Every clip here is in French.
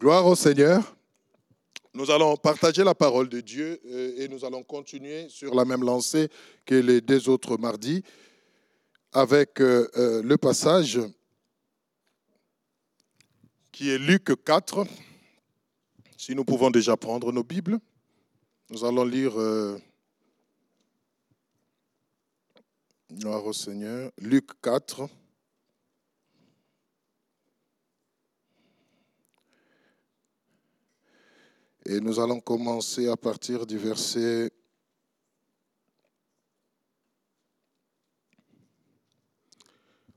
Gloire au Seigneur. Nous allons partager la parole de Dieu euh, et nous allons continuer sur la même lancée que les deux autres mardis avec euh, euh, le passage qui est Luc 4. Si nous pouvons déjà prendre nos Bibles, nous allons lire Gloire au Seigneur. Luc 4. Et nous allons commencer à partir du verset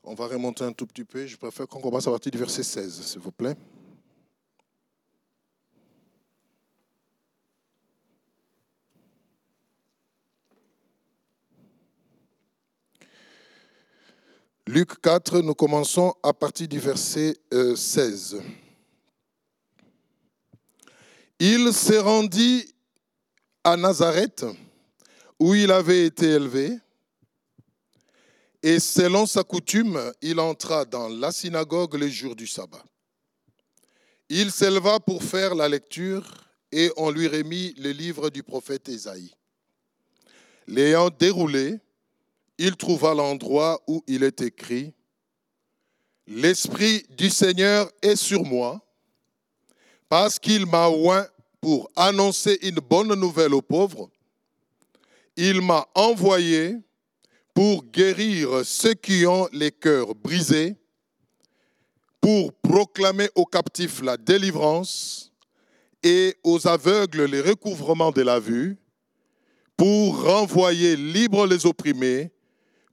On va remonter un tout petit peu. Je préfère qu'on commence à partir du verset 16, s'il vous plaît. Luc 4, nous commençons à partir du verset 16. Il s'est rendu à Nazareth, où il avait été élevé, et selon sa coutume, il entra dans la synagogue le jour du sabbat. Il s'éleva pour faire la lecture, et on lui remit le livre du prophète Ésaïe. L'ayant déroulé, il trouva l'endroit où il est écrit, L'Esprit du Seigneur est sur moi, parce qu'il m'a oint pour annoncer une bonne nouvelle aux pauvres. Il m'a envoyé pour guérir ceux qui ont les cœurs brisés, pour proclamer aux captifs la délivrance et aux aveugles le recouvrement de la vue, pour renvoyer libres les opprimés,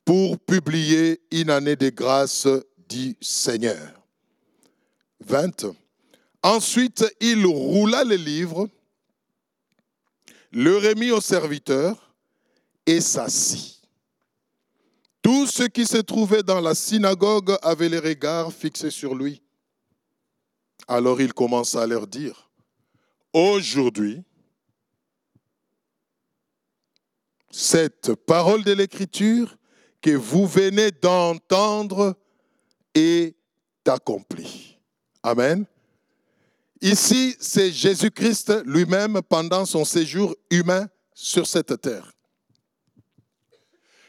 pour publier une année de grâce du Seigneur. 20. Ensuite, il roula les livres, le remit au serviteur et s'assit. Tous ceux qui se trouvaient dans la synagogue avaient les regards fixés sur lui. Alors il commença à leur dire, aujourd'hui, cette parole de l'Écriture que vous venez d'entendre est accomplie. Amen. Ici, c'est Jésus-Christ lui-même pendant son séjour humain sur cette terre.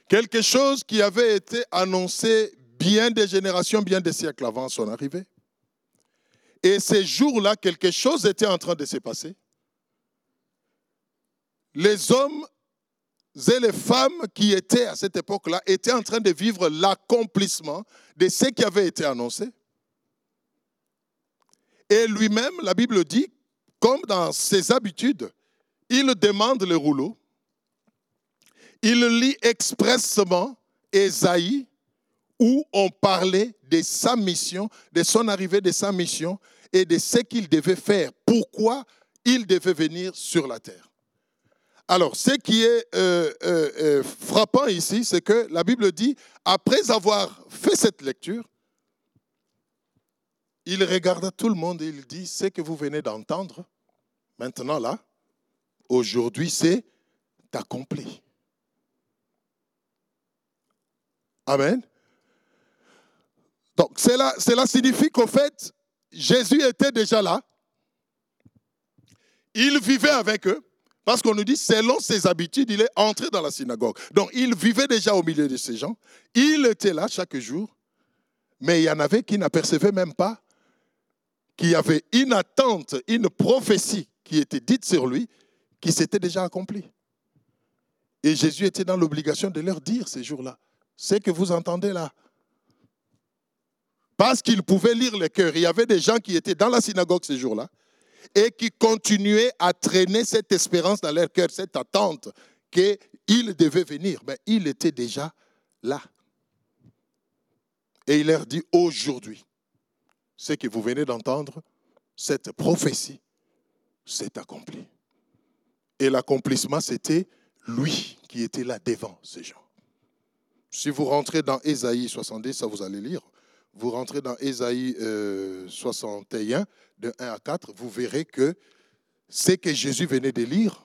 Quelque chose qui avait été annoncé bien des générations, bien des siècles avant son arrivée. Et ces jours-là, quelque chose était en train de se passer. Les hommes et les femmes qui étaient à cette époque-là étaient en train de vivre l'accomplissement de ce qui avait été annoncé. Et lui-même, la Bible dit, comme dans ses habitudes, il demande le rouleau. Il lit expressement Esaïe, où on parlait de sa mission, de son arrivée, de sa mission et de ce qu'il devait faire, pourquoi il devait venir sur la terre. Alors, ce qui est euh, euh, euh, frappant ici, c'est que la Bible dit, après avoir fait cette lecture, il regarda tout le monde et il dit, ce que vous venez d'entendre, maintenant là, aujourd'hui, c'est accompli. Amen. Donc cela, signifie qu'au fait, Jésus était déjà là. Il vivait avec eux. Parce qu'on nous dit, selon ses habitudes, il est entré dans la synagogue. Donc, il vivait déjà au milieu de ces gens. Il était là chaque jour. Mais il y en avait qui n'apercevaient même pas qu'il y avait une attente, une prophétie qui était dite sur lui, qui s'était déjà accomplie. Et Jésus était dans l'obligation de leur dire ces jours-là, ce que vous entendez là. Parce qu'il pouvait lire les cœurs. Il y avait des gens qui étaient dans la synagogue ces jours-là et qui continuaient à traîner cette espérance dans leur cœur, cette attente qu'il devait venir. Mais il était déjà là. Et il leur dit aujourd'hui, ce que vous venez d'entendre, cette prophétie s'est accomplie. Et l'accomplissement, c'était lui qui était là devant ces gens. Si vous rentrez dans Ésaïe 70, ça vous allez lire, vous rentrez dans Ésaïe 61, euh, de 1 à 4, vous verrez que ce que Jésus venait de lire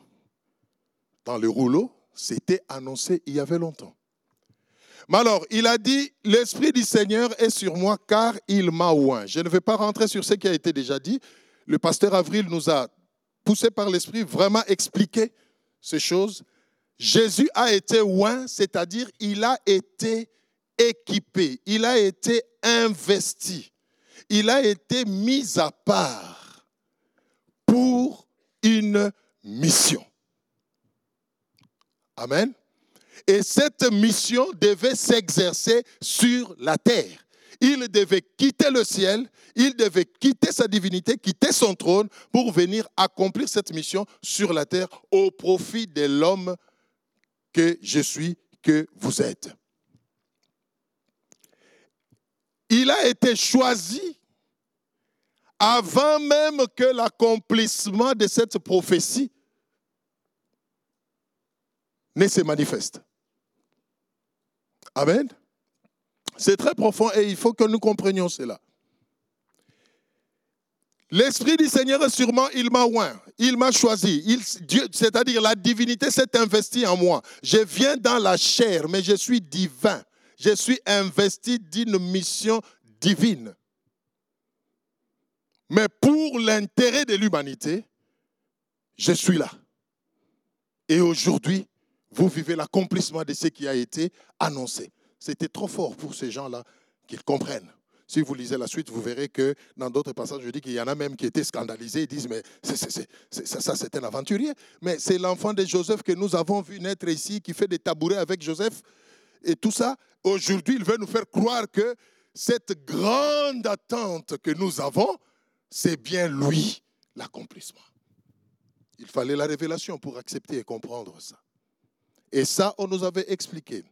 dans le rouleau, c'était annoncé il y avait longtemps. Mais alors, il a dit, l'Esprit du Seigneur est sur moi car il m'a oint. Je ne vais pas rentrer sur ce qui a été déjà dit. le pasteur Avril nous a poussé par l'Esprit vraiment expliqué ces choses. Jésus a été oint, c'est-à-dire il a été équipé, il a été investi, il a été mis à part pour une mission. Amen. Et cette mission devait s'exercer sur la terre. Il devait quitter le ciel, il devait quitter sa divinité, quitter son trône pour venir accomplir cette mission sur la terre au profit de l'homme que je suis, que vous êtes. Il a été choisi avant même que l'accomplissement de cette prophétie ne se manifeste. Amen. C'est très profond et il faut que nous comprenions cela. L'Esprit du Seigneur est sûrement, il m'a oint, il m'a choisi. c'est-à-dire la divinité s'est investie en moi. Je viens dans la chair, mais je suis divin. Je suis investi d'une mission divine. Mais pour l'intérêt de l'humanité, je suis là. Et aujourd'hui, vous vivez l'accomplissement de ce qui a été annoncé. C'était trop fort pour ces gens-là qu'ils comprennent. Si vous lisez la suite, vous verrez que dans d'autres passages, je dis qu'il y en a même qui étaient scandalisés et disent, mais ça, c'est un aventurier. Mais c'est l'enfant de Joseph que nous avons vu naître ici, qui fait des tabourets avec Joseph. Et tout ça, aujourd'hui, il veut nous faire croire que cette grande attente que nous avons, c'est bien lui l'accomplissement. Il fallait la révélation pour accepter et comprendre ça. Et ça, on nous avait expliqué.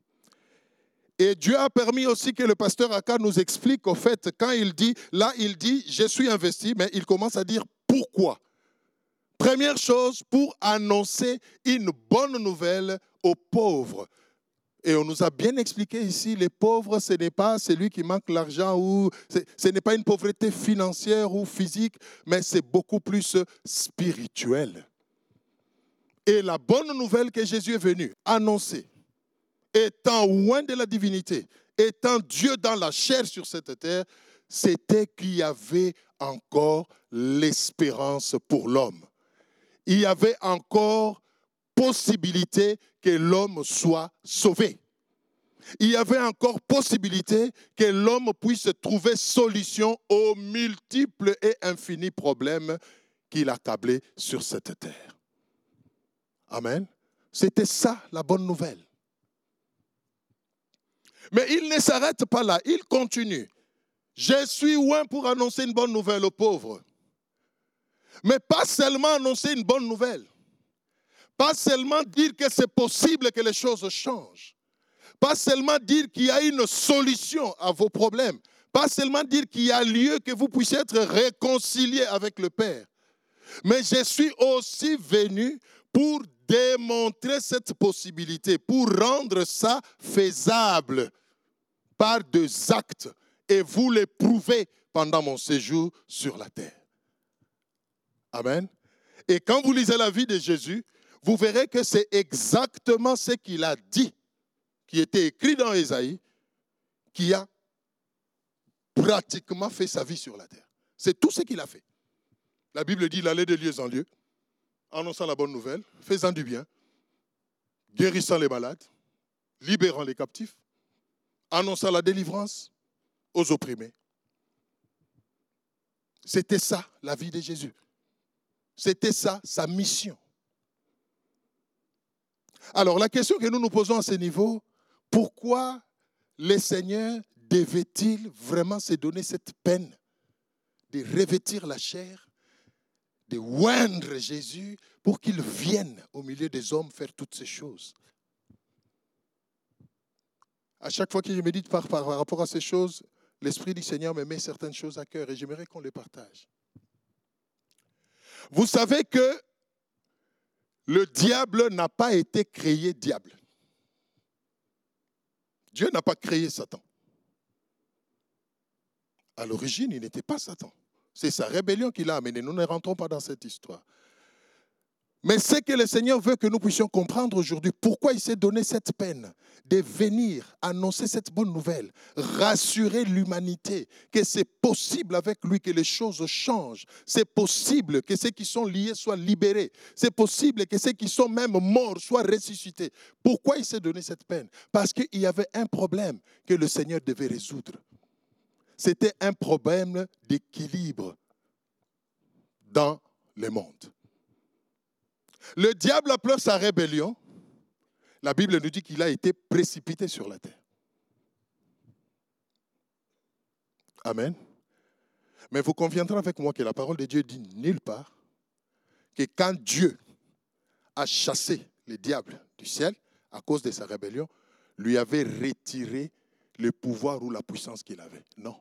Et Dieu a permis aussi que le pasteur Aka nous explique, au fait, quand il dit, là, il dit, je suis investi, mais il commence à dire pourquoi. Première chose, pour annoncer une bonne nouvelle aux pauvres. Et on nous a bien expliqué ici, les pauvres, ce n'est pas celui qui manque l'argent ou ce n'est pas une pauvreté financière ou physique, mais c'est beaucoup plus spirituel. Et la bonne nouvelle que Jésus est venu annoncer, étant loin de la divinité, étant Dieu dans la chair sur cette terre, c'était qu'il y avait encore l'espérance pour l'homme. Il y avait encore possibilité que l'homme soit sauvé. Il y avait encore possibilité que l'homme puisse trouver solution aux multiples et infinis problèmes qu'il accablait sur cette terre. Amen. C'était ça la bonne nouvelle. Mais il ne s'arrête pas là, il continue. Je suis loin pour annoncer une bonne nouvelle aux pauvres. Mais pas seulement annoncer une bonne nouvelle. Pas seulement dire que c'est possible que les choses changent. Pas seulement dire qu'il y a une solution à vos problèmes. Pas seulement dire qu'il y a lieu que vous puissiez être réconcilié avec le Père. Mais je suis aussi venu pour démontrer cette possibilité, pour rendre ça faisable par des actes et vous les prouvez pendant mon séjour sur la terre. Amen. Et quand vous lisez la vie de Jésus, vous verrez que c'est exactement ce qu'il a dit, qui était écrit dans Ésaïe, qui a pratiquement fait sa vie sur la terre. C'est tout ce qu'il a fait. La Bible dit il allait de lieu en lieu, annonçant la bonne nouvelle, faisant du bien, guérissant les malades, libérant les captifs, annonçant la délivrance aux opprimés. C'était ça la vie de Jésus. C'était ça sa mission. Alors la question que nous nous posons à ce niveau, pourquoi le Seigneur devait-il vraiment se donner cette peine de revêtir la chair de oindre Jésus pour qu'il vienne au milieu des hommes faire toutes ces choses. À chaque fois que je médite par, par rapport à ces choses, l'Esprit du Seigneur me met certaines choses à cœur et j'aimerais qu'on les partage. Vous savez que le diable n'a pas été créé diable. Dieu n'a pas créé Satan. À l'origine, il n'était pas Satan. C'est sa rébellion qui l'a amené. Nous ne rentrons pas dans cette histoire. Mais ce que le Seigneur veut que nous puissions comprendre aujourd'hui, pourquoi il s'est donné cette peine de venir annoncer cette bonne nouvelle, rassurer l'humanité que c'est possible avec lui que les choses changent, c'est possible que ceux qui sont liés soient libérés, c'est possible que ceux qui sont même morts soient ressuscités. Pourquoi il s'est donné cette peine? Parce qu'il y avait un problème que le Seigneur devait résoudre. C'était un problème d'équilibre dans le monde. Le diable, après sa rébellion, la Bible nous dit qu'il a été précipité sur la terre. Amen. Mais vous conviendrez avec moi que la parole de Dieu dit nulle part que quand Dieu a chassé le diable du ciel à cause de sa rébellion, lui avait retiré le pouvoir ou la puissance qu'il avait. Non.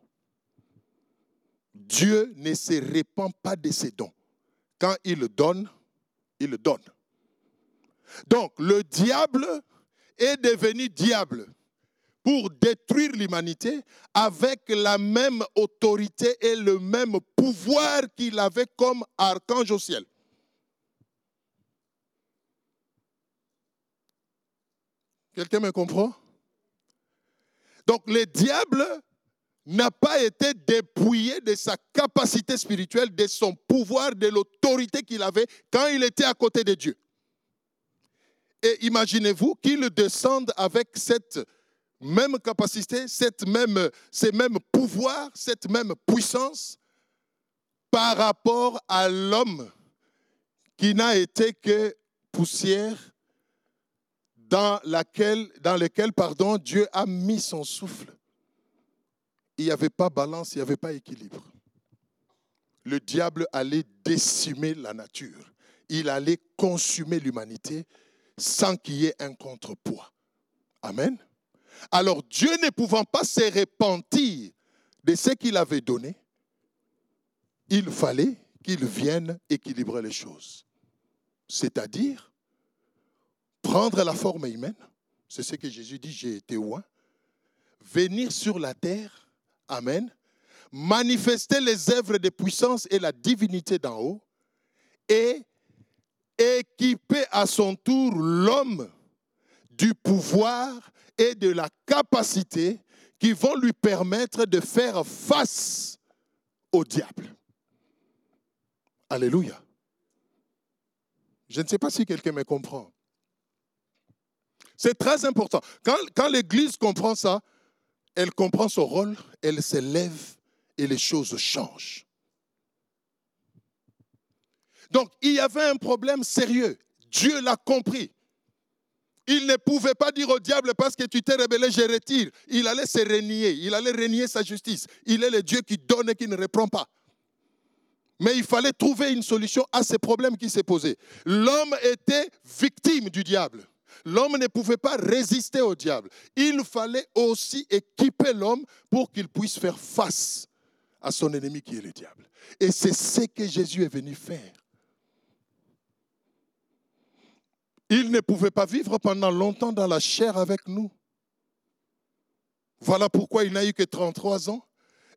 Dieu ne se répand pas de ses dons. Quand il donne, il donne. Donc, le diable est devenu diable pour détruire l'humanité avec la même autorité et le même pouvoir qu'il avait comme archange au ciel. Quelqu'un me comprend? Donc le diable n'a pas été dépouillé de sa capacité spirituelle, de son pouvoir, de l'autorité qu'il avait quand il était à côté de Dieu. Et imaginez-vous qu'il descende avec cette même capacité, cette même, ces mêmes pouvoirs, cette même puissance par rapport à l'homme qui n'a été que poussière dans, laquelle, pardon, Dieu a mis son souffle il n'y avait pas balance, il n'y avait pas équilibre. Le diable allait décimer la nature. Il allait consumer l'humanité sans qu'il y ait un contrepoids. Amen. Alors Dieu ne pouvant pas se repentir de ce qu'il avait donné, il fallait qu'il vienne équilibrer les choses. C'est-à-dire prendre la forme humaine, c'est ce que Jésus dit, j'ai été loin, venir sur la terre Amen. Manifester les œuvres de puissance et la divinité d'en haut et équiper à son tour l'homme du pouvoir et de la capacité qui vont lui permettre de faire face au diable. Alléluia. Je ne sais pas si quelqu'un me comprend. C'est très important. Quand, quand l'Église comprend ça, elle comprend son rôle, elle s'élève et les choses changent. Donc, il y avait un problème sérieux. Dieu l'a compris. Il ne pouvait pas dire au diable parce que tu t'es rebellé, je retire. Il allait se renier, il allait renier sa justice. Il est le Dieu qui donne et qui ne reprend pas. Mais il fallait trouver une solution à ces problèmes qui s'est posé. L'homme était victime du diable. L'homme ne pouvait pas résister au diable. Il fallait aussi équiper l'homme pour qu'il puisse faire face à son ennemi qui est le diable. Et c'est ce que Jésus est venu faire. Il ne pouvait pas vivre pendant longtemps dans la chair avec nous. Voilà pourquoi il n'a eu que 33 ans.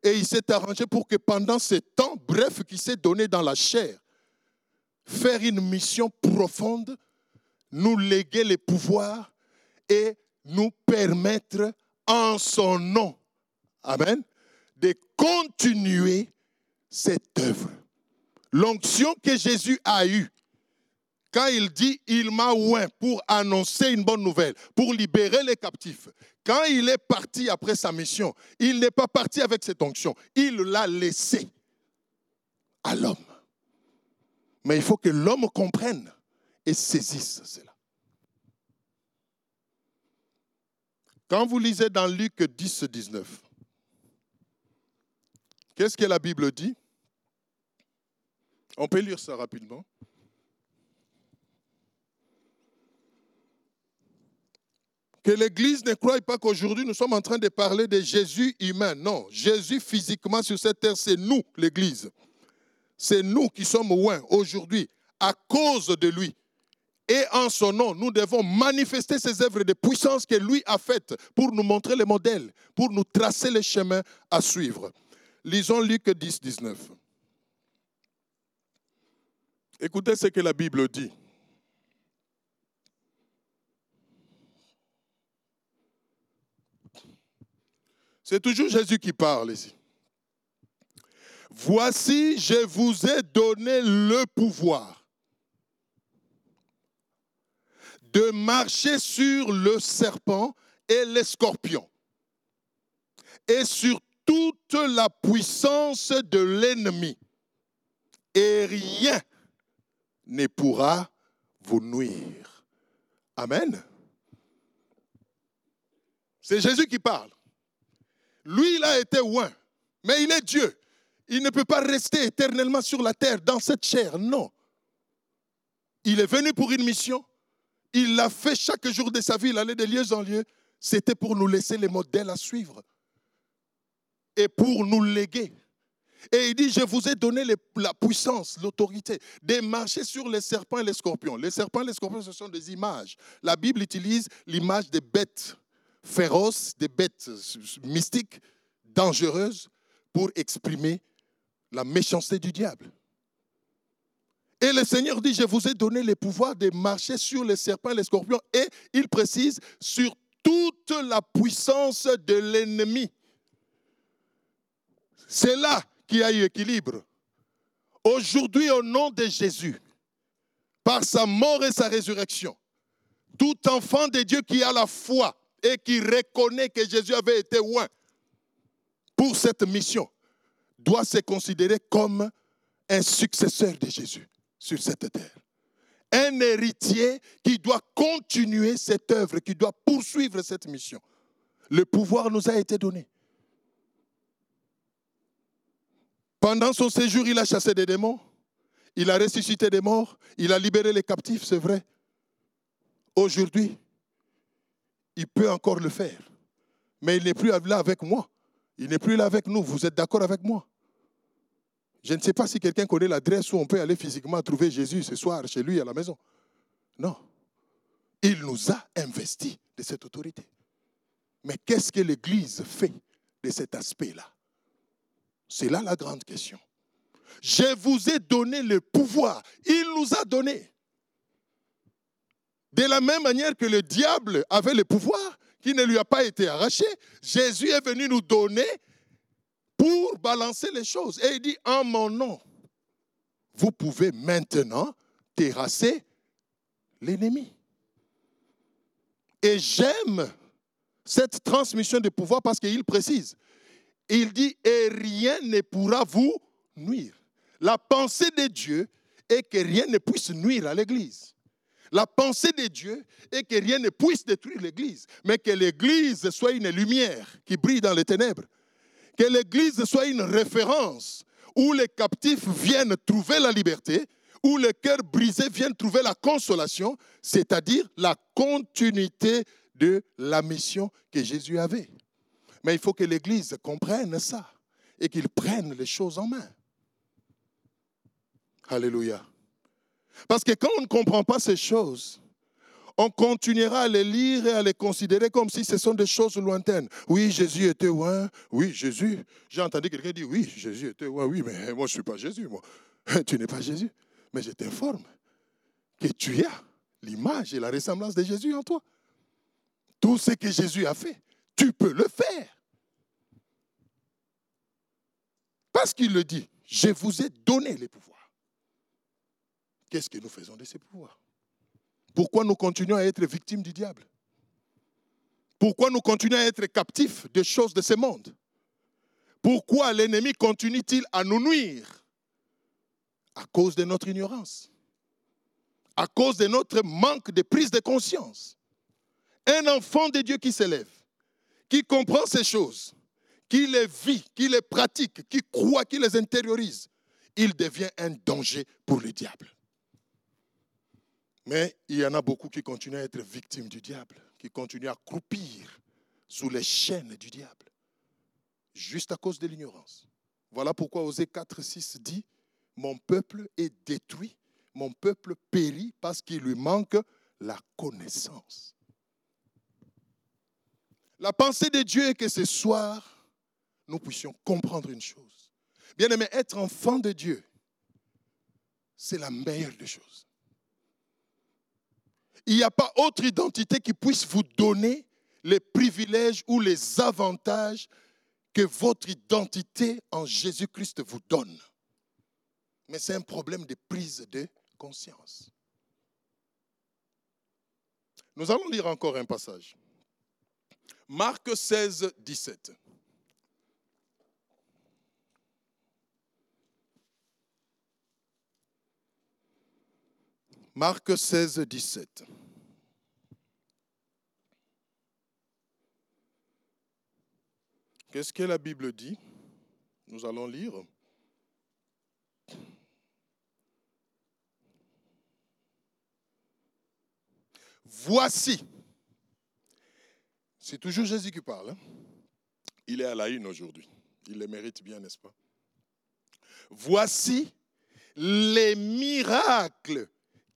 Et il s'est arrangé pour que pendant ce temps bref qu'il s'est donné dans la chair, faire une mission profonde nous léguer les pouvoirs et nous permettre en son nom, Amen, de continuer cette œuvre. L'onction que Jésus a eue, quand il dit il m'a oint pour annoncer une bonne nouvelle, pour libérer les captifs, quand il est parti après sa mission, il n'est pas parti avec cette onction, il l'a laissé à l'homme. Mais il faut que l'homme comprenne et saisissent cela. Quand vous lisez dans Luc 10, 19, qu'est-ce que la Bible dit? On peut lire ça rapidement. Que l'Église ne croie pas qu'aujourd'hui nous sommes en train de parler de Jésus humain. Non, Jésus physiquement sur cette terre, c'est nous, l'Église. C'est nous qui sommes loin aujourd'hui à cause de lui. Et en son nom, nous devons manifester ces œuvres de puissance que lui a faites pour nous montrer les modèles, pour nous tracer les chemins à suivre. Lisons Luc 10, 19. Écoutez ce que la Bible dit. C'est toujours Jésus qui parle ici. Voici, je vous ai donné le pouvoir de marcher sur le serpent et les scorpions et sur toute la puissance de l'ennemi. Et rien ne pourra vous nuire. Amen. C'est Jésus qui parle. Lui, il a été loin, mais il est Dieu. Il ne peut pas rester éternellement sur la terre dans cette chair, non. Il est venu pour une mission. Il l'a fait chaque jour de sa vie, il allait de lieu en lieu. C'était pour nous laisser les modèles à suivre et pour nous léguer. Et il dit, je vous ai donné la puissance, l'autorité de marcher sur les serpents et les scorpions. Les serpents et les scorpions, ce sont des images. La Bible utilise l'image des bêtes féroces, des bêtes mystiques, dangereuses, pour exprimer la méchanceté du diable. Et le Seigneur dit, je vous ai donné le pouvoir de marcher sur les serpents et les scorpions. Et il précise, sur toute la puissance de l'ennemi. C'est là qu'il y a eu équilibre. Aujourd'hui, au nom de Jésus, par sa mort et sa résurrection, tout enfant de Dieu qui a la foi et qui reconnaît que Jésus avait été loin pour cette mission, doit se considérer comme un successeur de Jésus sur cette terre. Un héritier qui doit continuer cette œuvre, qui doit poursuivre cette mission. Le pouvoir nous a été donné. Pendant son séjour, il a chassé des démons, il a ressuscité des morts, il a libéré les captifs, c'est vrai. Aujourd'hui, il peut encore le faire. Mais il n'est plus là avec moi. Il n'est plus là avec nous. Vous êtes d'accord avec moi? Je ne sais pas si quelqu'un connaît l'adresse où on peut aller physiquement trouver Jésus ce soir chez lui à la maison. Non. Il nous a investis de cette autorité. Mais qu'est-ce que l'Église fait de cet aspect-là? C'est là la grande question. Je vous ai donné le pouvoir. Il nous a donné. De la même manière que le diable avait le pouvoir, qui ne lui a pas été arraché, Jésus est venu nous donner pour balancer les choses. Et il dit, en mon nom, vous pouvez maintenant terrasser l'ennemi. Et j'aime cette transmission de pouvoir parce qu'il précise. Il dit, et rien ne pourra vous nuire. La pensée de Dieu est que rien ne puisse nuire à l'Église. La pensée de Dieu est que rien ne puisse détruire l'Église, mais que l'Église soit une lumière qui brille dans les ténèbres. Que l'Église soit une référence où les captifs viennent trouver la liberté, où les cœurs brisés viennent trouver la consolation, c'est-à-dire la continuité de la mission que Jésus avait. Mais il faut que l'Église comprenne ça et qu'il prenne les choses en main. Alléluia. Parce que quand on ne comprend pas ces choses, on continuera à les lire et à les considérer comme si ce sont des choses lointaines. Oui, Jésus était loin. Oui, Jésus. J'ai entendu quelqu'un dire, oui, Jésus était loin. Oui, mais moi, je ne suis pas Jésus, moi. Tu n'es pas Jésus. Mais je t'informe que tu as l'image et la ressemblance de Jésus en toi. Tout ce que Jésus a fait, tu peux le faire. Parce qu'il le dit, je vous ai donné les pouvoirs. Qu'est-ce que nous faisons de ces pouvoirs? Pourquoi nous continuons à être victimes du diable? Pourquoi nous continuons à être captifs des choses de ce monde? Pourquoi l'ennemi continue-t-il à nous nuire? À cause de notre ignorance, à cause de notre manque de prise de conscience. Un enfant de Dieu qui s'élève, qui comprend ces choses, qui les vit, qui les pratique, qui croit, qui les intériorise, il devient un danger pour le diable. Mais il y en a beaucoup qui continuent à être victimes du diable, qui continuent à croupir sous les chaînes du diable, juste à cause de l'ignorance. Voilà pourquoi Osée 4, 6 dit, Mon peuple est détruit, mon peuple périt parce qu'il lui manque la connaissance. La pensée de Dieu est que ce soir, nous puissions comprendre une chose. Bien aimé, être enfant de Dieu, c'est la meilleure des choses. Il n'y a pas autre identité qui puisse vous donner les privilèges ou les avantages que votre identité en Jésus-Christ vous donne. Mais c'est un problème de prise de conscience. Nous allons lire encore un passage. Marc 16, 17. Marc 16, 17. Qu'est-ce que la Bible dit? Nous allons lire. Voici. C'est toujours Jésus qui parle. Hein. Il est à la une aujourd'hui. Il le mérite bien, n'est-ce pas? Voici les miracles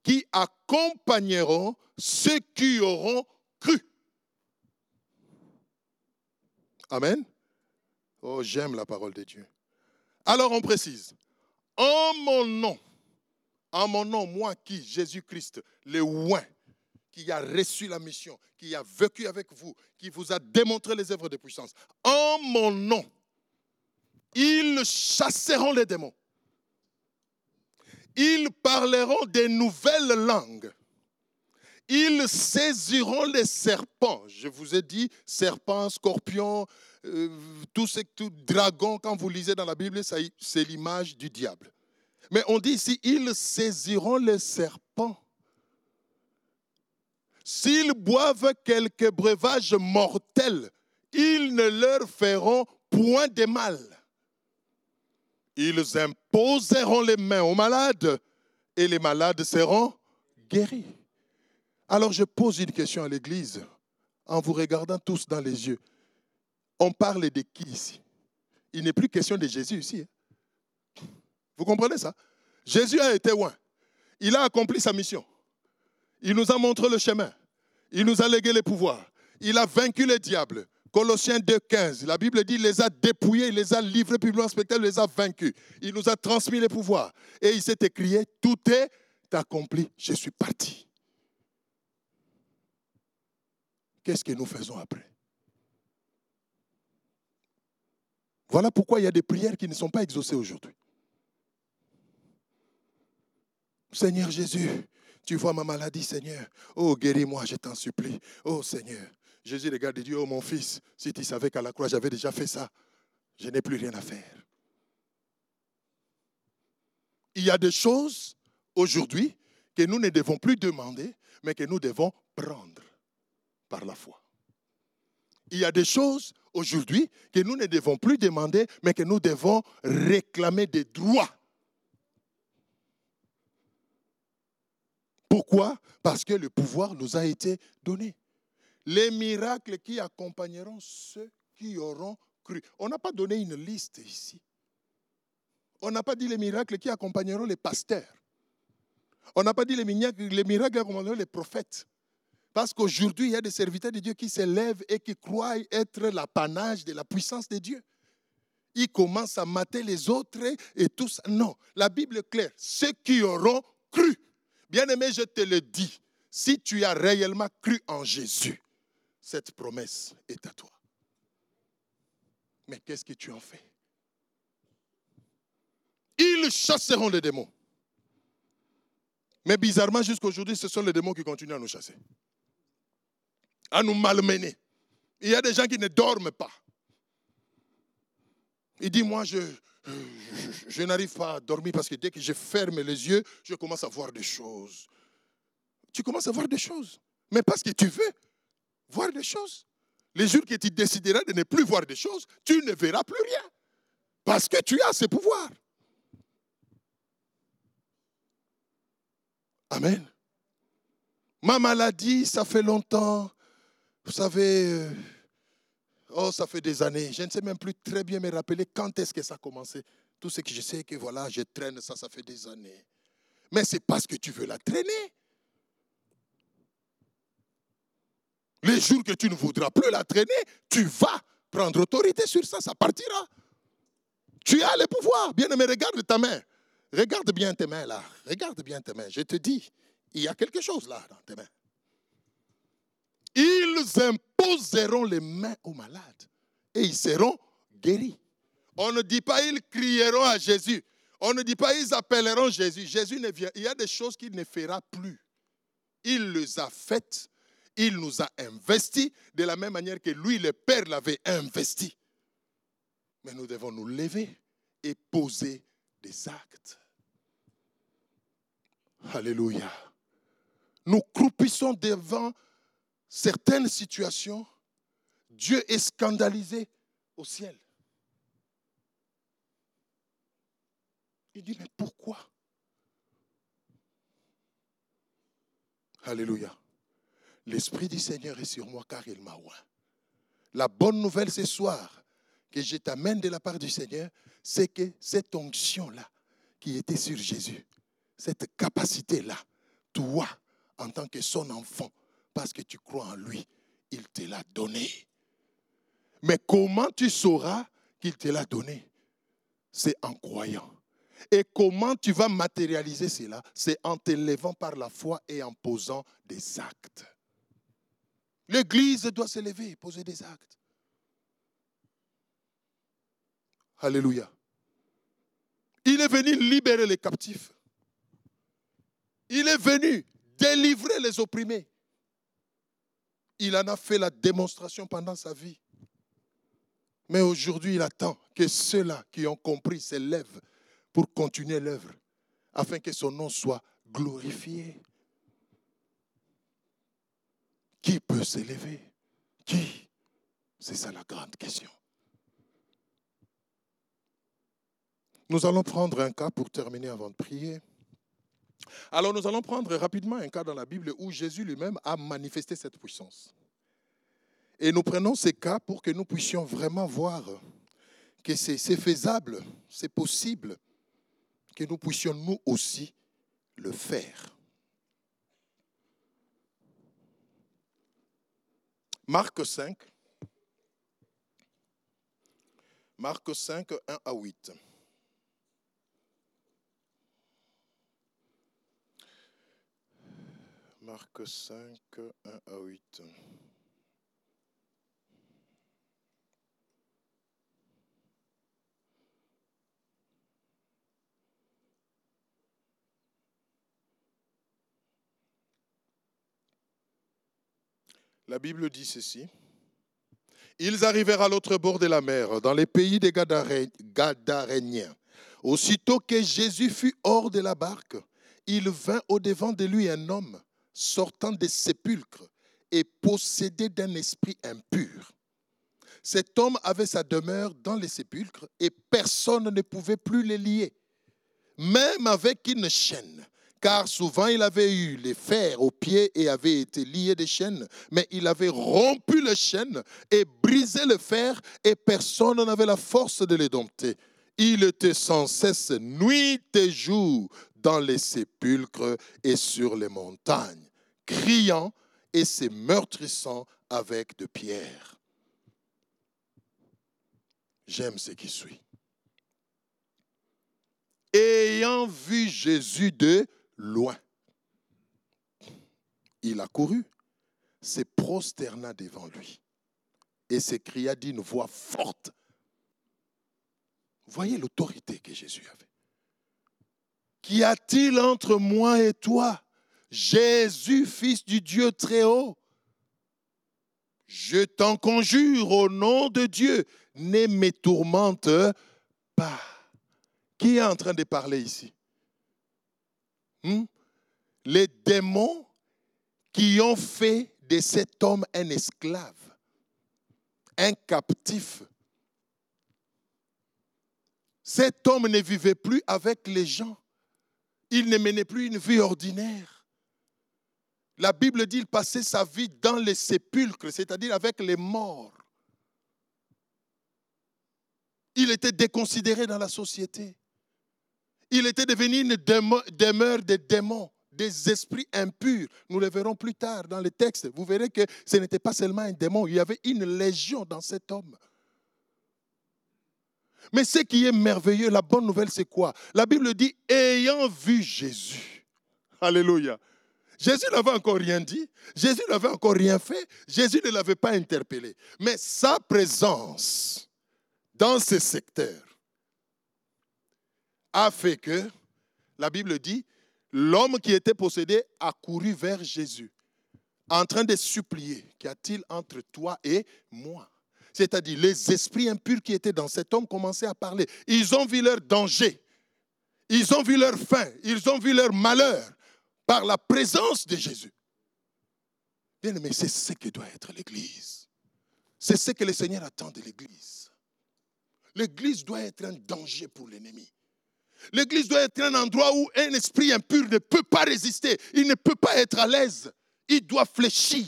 qui accompagneront ceux qui auront cru. Amen. Oh, j'aime la parole de Dieu. Alors on précise, en mon nom, en mon nom, moi qui, Jésus-Christ, le oint, qui a reçu la mission, qui a vécu avec vous, qui vous a démontré les œuvres de puissance, en mon nom, ils chasseront les démons. Ils parleront des nouvelles langues. Ils saisiront les serpents. Je vous ai dit serpents, scorpions, euh, tout ce tout dragon, quand vous lisez dans la Bible, c'est l'image du diable. Mais on dit ici, ils saisiront les serpents. S'ils boivent quelques breuvages mortels, ils ne leur feront point de mal. Ils imposeront les mains aux malades et les malades seront guéris. Alors je pose une question à l'Église en vous regardant tous dans les yeux. On parle de qui ici? Il n'est plus question de Jésus ici. Hein. Vous comprenez ça? Jésus a été loin. Il a accompli sa mission. Il nous a montré le chemin. Il nous a légué les pouvoirs. Il a vaincu les diables. Colossiens 2,15, la Bible dit il les a dépouillés, il les a livrés publiquement spectacle, il les a vaincus. Il nous a transmis les pouvoirs. Et il s'est écrié Tout est accompli, je suis parti. Qu'est-ce que nous faisons après? Voilà pourquoi il y a des prières qui ne sont pas exaucées aujourd'hui. Seigneur Jésus, tu vois ma maladie, Seigneur. Oh, guéris-moi, je t'en supplie. Oh, Seigneur. Jésus regarde et dit, oh mon fils, si tu savais qu'à la croix j'avais déjà fait ça, je n'ai plus rien à faire. Il y a des choses aujourd'hui que nous ne devons plus demander, mais que nous devons prendre par la foi. Il y a des choses aujourd'hui que nous ne devons plus demander, mais que nous devons réclamer des droits. Pourquoi? Parce que le pouvoir nous a été donné les miracles qui accompagneront ceux qui auront cru. On n'a pas donné une liste ici. On n'a pas dit les miracles qui accompagneront les pasteurs. On n'a pas dit les miracles, les miracles qui accompagneront les prophètes. Parce qu'aujourd'hui, il y a des serviteurs de Dieu qui s'élèvent et qui croient être l'apanage de la puissance de Dieu. Ils commencent à mater les autres et tout ça. Non, la Bible est claire. Ceux qui auront cru. Bien aimé, je te le dis. Si tu as réellement cru en Jésus, cette promesse est à toi. Mais qu'est-ce que tu en fais? Ils chasseront les démons. Mais bizarrement, jusqu'aujourd'hui, ce sont les démons qui continuent à nous chasser, à nous malmener. Il y a des gens qui ne dorment pas. Il dit, moi, je, je n'arrive pas à dormir parce que dès que je ferme les yeux, je commence à voir des choses. Tu commences à voir des choses. Mais parce que tu veux, voir des choses. Les jours que tu décideras de ne plus voir des choses, tu ne verras plus rien. Parce que tu as ce pouvoir. Amen. Ma maladie, ça fait longtemps. Vous savez, euh, oh, ça fait des années. Je ne sais même plus très bien me rappeler quand est-ce que ça a commencé. Tout ce que je sais que voilà, je traîne ça, ça fait des années. Mais c'est parce que tu veux la traîner. Les jours que tu ne voudras plus la traîner, tu vas prendre autorité sur ça, ça partira. Tu as le pouvoir. Bien aimé, regarde ta main. Regarde bien tes mains là. Regarde bien tes mains. Je te dis, il y a quelque chose là dans tes mains. Ils imposeront les mains aux malades et ils seront guéris. On ne dit pas ils crieront à Jésus. On ne dit pas ils appelleront Jésus. Jésus ne vient. Il y a des choses qu'il ne fera plus. Il les a faites. Il nous a investis de la même manière que lui, le Père, l'avait investi. Mais nous devons nous lever et poser des actes. Alléluia. Nous croupissons devant certaines situations. Dieu est scandalisé au ciel. Il dit, mais pourquoi? Alléluia. L'Esprit du Seigneur est sur moi car il m'a oint. La bonne nouvelle ce soir que je t'amène de la part du Seigneur, c'est que cette onction-là qui était sur Jésus, cette capacité-là, toi, en tant que son enfant, parce que tu crois en lui, il te l'a donné. Mais comment tu sauras qu'il te l'a donné? C'est en croyant. Et comment tu vas matérialiser cela? C'est en t'élevant par la foi et en posant des actes. L'Église doit s'élever et poser des actes. Alléluia. Il est venu libérer les captifs. Il est venu délivrer les opprimés. Il en a fait la démonstration pendant sa vie. Mais aujourd'hui, il attend que ceux-là qui ont compris s'élèvent pour continuer l'œuvre, afin que son nom soit glorifié. Qui peut s'élever? Qui? C'est ça la grande question. Nous allons prendre un cas pour terminer avant de prier. Alors nous allons prendre rapidement un cas dans la Bible où Jésus lui-même a manifesté cette puissance. Et nous prenons ces cas pour que nous puissions vraiment voir que c'est faisable, c'est possible, que nous puissions nous aussi le faire. Marc 5. Marc 5, 1 à 8. Marc 5, 1 à 8. La Bible dit ceci. Ils arrivèrent à l'autre bord de la mer, dans les pays des Gadaréniens. Aussitôt que Jésus fut hors de la barque, il vint au-devant de lui un homme sortant des sépulcres et possédé d'un esprit impur. Cet homme avait sa demeure dans les sépulcres et personne ne pouvait plus les lier, même avec une chaîne, car souvent il avait eu les fers aux pieds et avait été lié des chaînes, mais il avait rompu les chaînes et brisé le fer et personne n'avait la force de les dompter. Il était sans cesse nuit et jour dans les sépulcres et sur les montagnes, criant et se meurtrissant avec de pierres. J'aime ce qui suit. Ayant vu Jésus de loin, il a couru, se prosterna devant lui et s'écria d'une voix forte. Voyez l'autorité que Jésus avait. Qu'y a-t-il entre moi et toi, Jésus, fils du Dieu très haut Je t'en conjure au nom de Dieu, ne me tourmente pas. Qui est en train de parler ici? Hmm? Les démons qui ont fait de cet homme un esclave, un captif. Cet homme ne vivait plus avec les gens. Il ne menait plus une vie ordinaire. La Bible dit qu'il passait sa vie dans les sépulcres, c'est-à-dire avec les morts. Il était déconsidéré dans la société. Il était devenu une demeure des démons, des esprits impurs. Nous le verrons plus tard dans les textes. Vous verrez que ce n'était pas seulement un démon, il y avait une légion dans cet homme. Mais ce qui est merveilleux, la bonne nouvelle, c'est quoi? La Bible dit, ayant vu Jésus. Alléluia. Jésus n'avait encore rien dit, Jésus n'avait encore rien fait, Jésus ne l'avait pas interpellé. Mais sa présence dans ces secteurs a fait que, la Bible dit, l'homme qui était possédé a couru vers Jésus, en train de supplier, qu'y a-t-il entre toi et moi? C'est-à-dire, les esprits impurs qui étaient dans cet homme commençaient à parler. Ils ont vu leur danger, ils ont vu leur faim, ils ont vu leur malheur par la présence de Jésus. Bien aimé, c'est ce que doit être l'Église. C'est ce que le Seigneur attend de l'Église. L'Église doit être un danger pour l'ennemi. L'Église doit être un endroit où un esprit impur ne peut pas résister. Il ne peut pas être à l'aise. Il doit fléchir.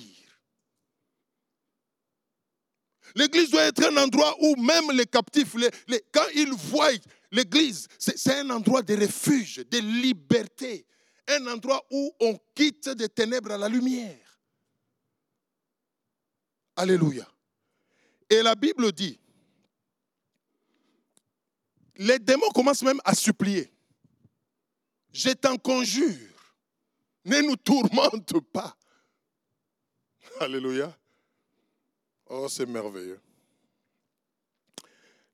L'Église doit être un endroit où même les captifs, quand ils voient l'Église, c'est un endroit de refuge, de liberté. Un endroit où on quitte des ténèbres à la lumière. Alléluia. Et la Bible dit, les démons commencent même à supplier. Je t'en conjure, ne nous tourmente pas. Alléluia. Oh, c'est merveilleux.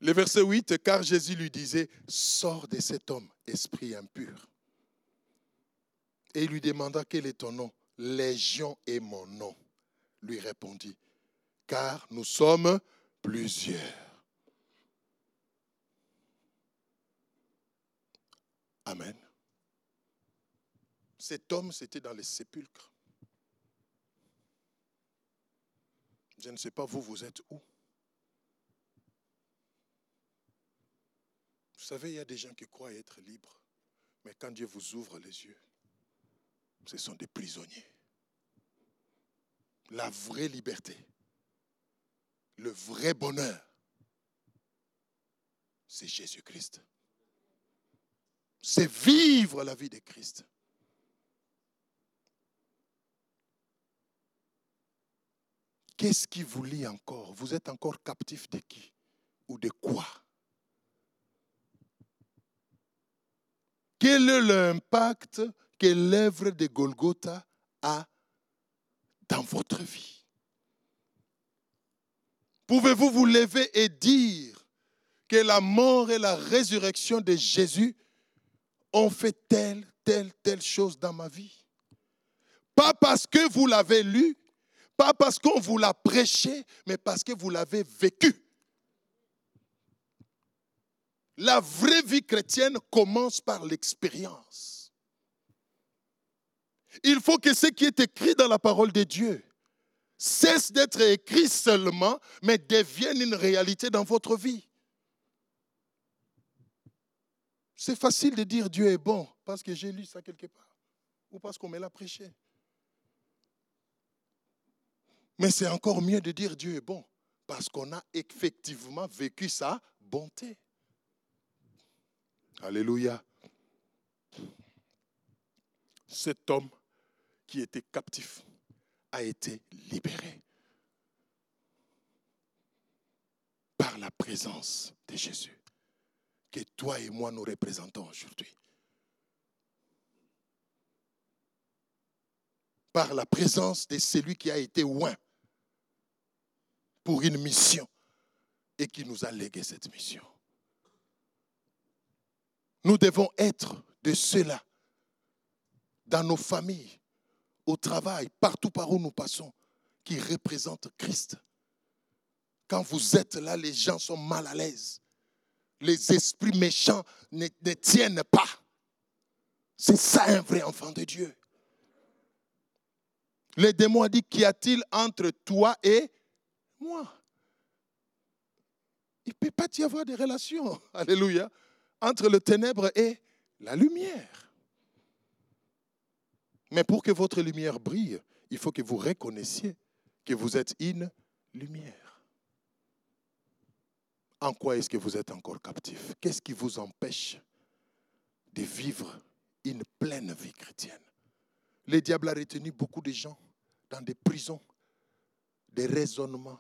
Le verset 8, car Jésus lui disait, sors de cet homme, esprit impur. Et il lui demanda, quel est ton nom? Légion est mon nom, lui répondit, car nous sommes plusieurs. Amen. Cet homme, c'était dans les sépulcres. Je ne sais pas, vous, vous êtes où? Vous savez, il y a des gens qui croient être libres, mais quand Dieu vous ouvre les yeux, ce sont des prisonniers. La vraie liberté, le vrai bonheur, c'est Jésus-Christ c'est vivre la vie de Christ. Qu'est-ce qui vous lie encore? Vous êtes encore captif de qui? Ou de quoi? Quel est l'impact que l'œuvre de Golgotha a dans votre vie? Pouvez-vous vous lever et dire que la mort et la résurrection de Jésus ont fait telle, telle, telle chose dans ma vie. Pas parce que vous l'avez lu, pas parce qu'on vous l'a prêché, mais parce que vous l'avez vécu. La vraie vie chrétienne commence par l'expérience. Il faut que ce qui est écrit dans la parole de Dieu cesse d'être écrit seulement, mais devienne une réalité dans votre vie. C'est facile de dire Dieu est bon parce que j'ai lu ça quelque part ou parce qu'on me l'a prêché. Mais c'est encore mieux de dire Dieu est bon parce qu'on a effectivement vécu sa bonté. Alléluia. Cet homme qui était captif a été libéré par la présence de Jésus que toi et moi nous représentons aujourd'hui. Par la présence de celui qui a été oint pour une mission et qui nous a légué cette mission. Nous devons être de ceux-là dans nos familles, au travail, partout par où nous passons, qui représentent Christ. Quand vous êtes là, les gens sont mal à l'aise les esprits méchants ne, tiennent pas. C'est ça un vrai enfant de Dieu. Les démons dit, qu'y a-t-il entre toi et moi? Il ne peut pas y avoir de relation, alléluia, entre le ténèbre et la lumière. Mais pour que votre lumière brille, il faut que vous reconnaissiez que vous êtes une lumière. En quoi est-ce que vous êtes encore captif? Qu'est-ce qui vous empêche de vivre une pleine vie chrétienne? Le diable a retenu beaucoup de gens dans des prisons, des raisonnements.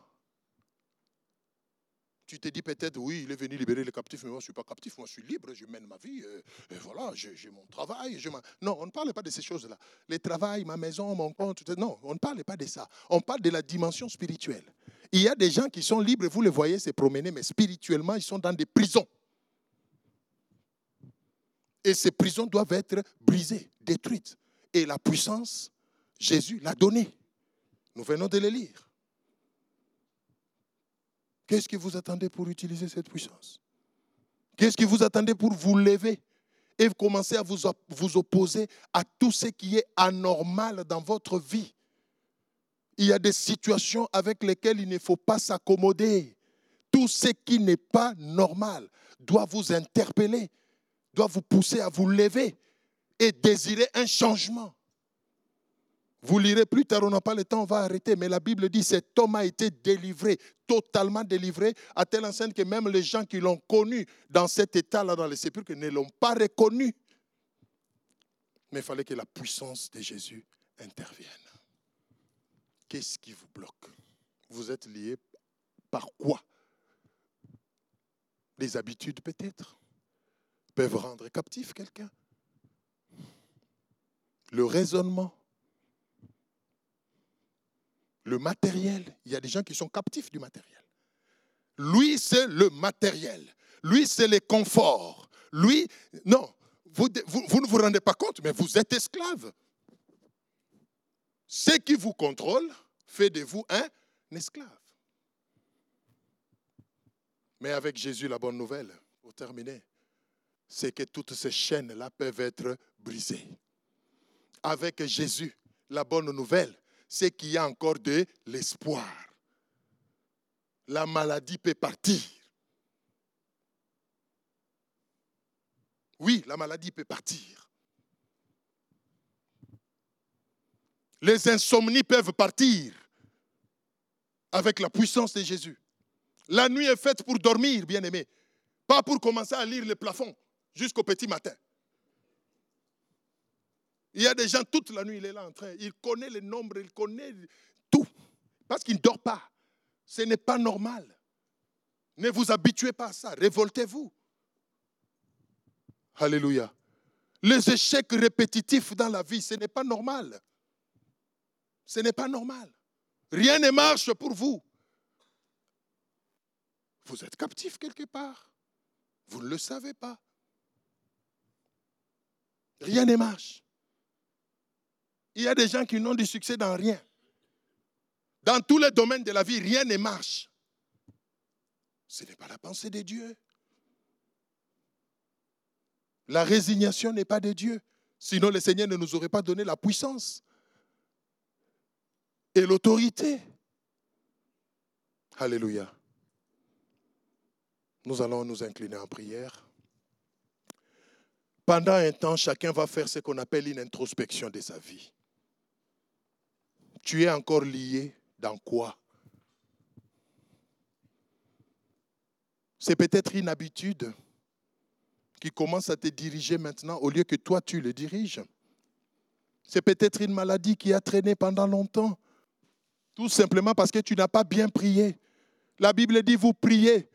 Tu te dis peut-être, oui, il est venu libérer les captifs, mais moi je ne suis pas captif, moi je suis libre, je mène ma vie, euh, et, voilà, j'ai mon travail. non, on ne parle pas de ces choses-là. Le travail, ma maison, mon compte, non, on ne parle pas de ça. On parle de la dimension spirituelle. Il y a des gens qui sont libres, vous les voyez se promener, mais spirituellement, ils sont dans des prisons. Et ces prisons doivent être brisées, détruites. Et la puissance, Jésus l'a donnée. Nous venons de le lire. Qu'est-ce que vous attendez pour utiliser cette puissance? Qu'est-ce que vous attendez pour vous lever et commencer à vous, vous opposer à tout ce qui est anormal dans votre vie? Il y a des situations avec lesquelles il ne faut pas s'accommoder. Tout ce qui n'est pas normal doit vous interpeller, doit vous pousser à vous lever et désirer un changement. Vous lirez plus tard, on n'a pas le temps, on va arrêter. Mais la Bible dit cet homme a été délivré, totalement délivré, à telle enseigne que même les gens qui l'ont connu dans cet état-là, dans les sépulcres, ne l'ont pas reconnu. Mais il fallait que la puissance de Jésus intervienne. Qu'est-ce qui vous bloque? Vous êtes lié par quoi? Les habitudes peut-être peuvent rendre captif quelqu'un. Le raisonnement le matériel. Il y a des gens qui sont captifs du matériel. Lui, c'est le matériel. Lui, c'est le confort. Lui, non, vous, vous, ne vous rendez pas compte, mais vous êtes esclave. Ce qui vous contrôle fait de vous un esclave. Mais avec Jésus, la bonne nouvelle, pour terminer, c'est que toutes ces chaînes-là peuvent être brisées. Avec Jésus, la bonne nouvelle, c'est qu'il y a encore de l'espoir. La maladie peut partir. Oui, la maladie peut partir. Les insomnies peuvent partir avec la puissance de Jésus. La nuit est faite pour dormir, bien-aimé, pas pour commencer à lire le plafond jusqu'au petit matin. Il y a des gens, toute la nuit, il est là en train, il connaît le nombre, il connaît tout, parce qu'il ne dort pas. Ce n'est pas normal. Ne vous habituez pas à ça, révoltez-vous. Alléluia. Les échecs répétitifs dans la vie, ce n'est pas normal. Ce n'est pas normal. Rien ne marche pour vous. Vous êtes captif quelque part. Vous ne le savez pas. Rien ne marche. Il y a des gens qui n'ont du succès dans rien. Dans tous les domaines de la vie, rien ne marche. Ce n'est pas la pensée de Dieu. La résignation n'est pas de Dieu. Sinon, le Seigneur ne nous aurait pas donné la puissance et l'autorité. Alléluia. Nous allons nous incliner en prière. Pendant un temps, chacun va faire ce qu'on appelle une introspection de sa vie tu es encore lié dans quoi? C'est peut-être une habitude qui commence à te diriger maintenant au lieu que toi tu le diriges. C'est peut-être une maladie qui a traîné pendant longtemps, tout simplement parce que tu n'as pas bien prié. La Bible dit, vous priez,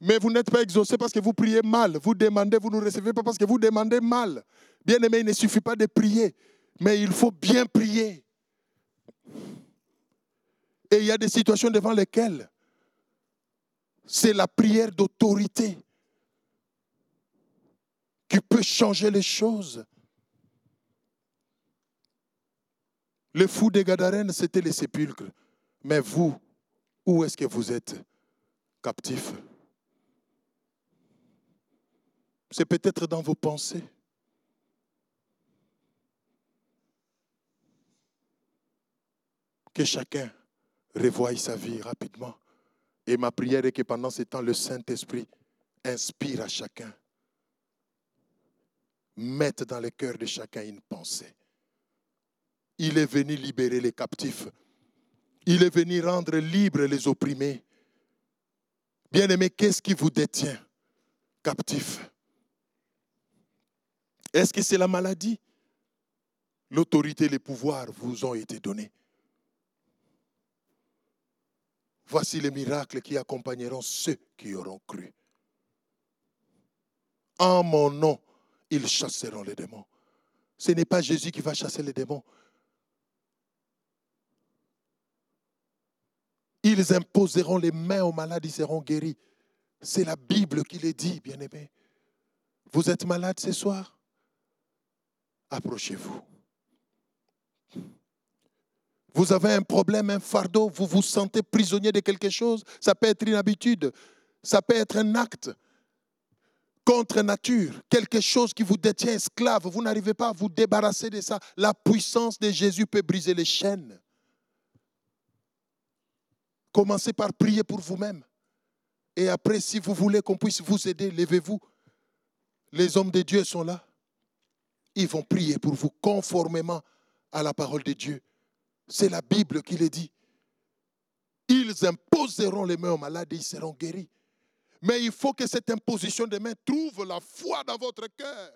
mais vous n'êtes pas exaucé parce que vous priez mal. Vous demandez, vous ne recevez pas parce que vous demandez mal. Bien aimé, il ne suffit pas de prier, mais il faut bien prier. Et il y a des situations devant lesquelles c'est la prière d'autorité qui peut changer les choses. Le fou des Gadarènes, c'était les sépulcres. Mais vous, où est-ce que vous êtes captif C'est peut-être dans vos pensées. Que chacun revoie sa vie rapidement. Et ma prière est que pendant ce temps, le Saint-Esprit inspire à chacun, mette dans le cœur de chacun une pensée. Il est venu libérer les captifs. Il est venu rendre libres les opprimés. Bien-aimé, qu'est-ce qui vous détient captif? Est-ce que c'est la maladie? L'autorité et les pouvoirs vous ont été donnés. Voici les miracles qui accompagneront ceux qui auront cru. En mon nom, ils chasseront les démons. Ce n'est pas Jésus qui va chasser les démons. Ils imposeront les mains aux malades, ils seront guéris. C'est la Bible qui le dit, bien-aimé. Vous êtes malade ce soir? Approchez-vous. Vous avez un problème, un fardeau, vous vous sentez prisonnier de quelque chose. Ça peut être une habitude, ça peut être un acte contre nature, quelque chose qui vous détient esclave. Vous n'arrivez pas à vous débarrasser de ça. La puissance de Jésus peut briser les chaînes. Commencez par prier pour vous-même. Et après, si vous voulez qu'on puisse vous aider, levez-vous. Les hommes de Dieu sont là. Ils vont prier pour vous conformément à la parole de Dieu. C'est la Bible qui le dit. Ils imposeront les mains aux malades et ils seront guéris. Mais il faut que cette imposition des mains trouve la foi dans votre cœur.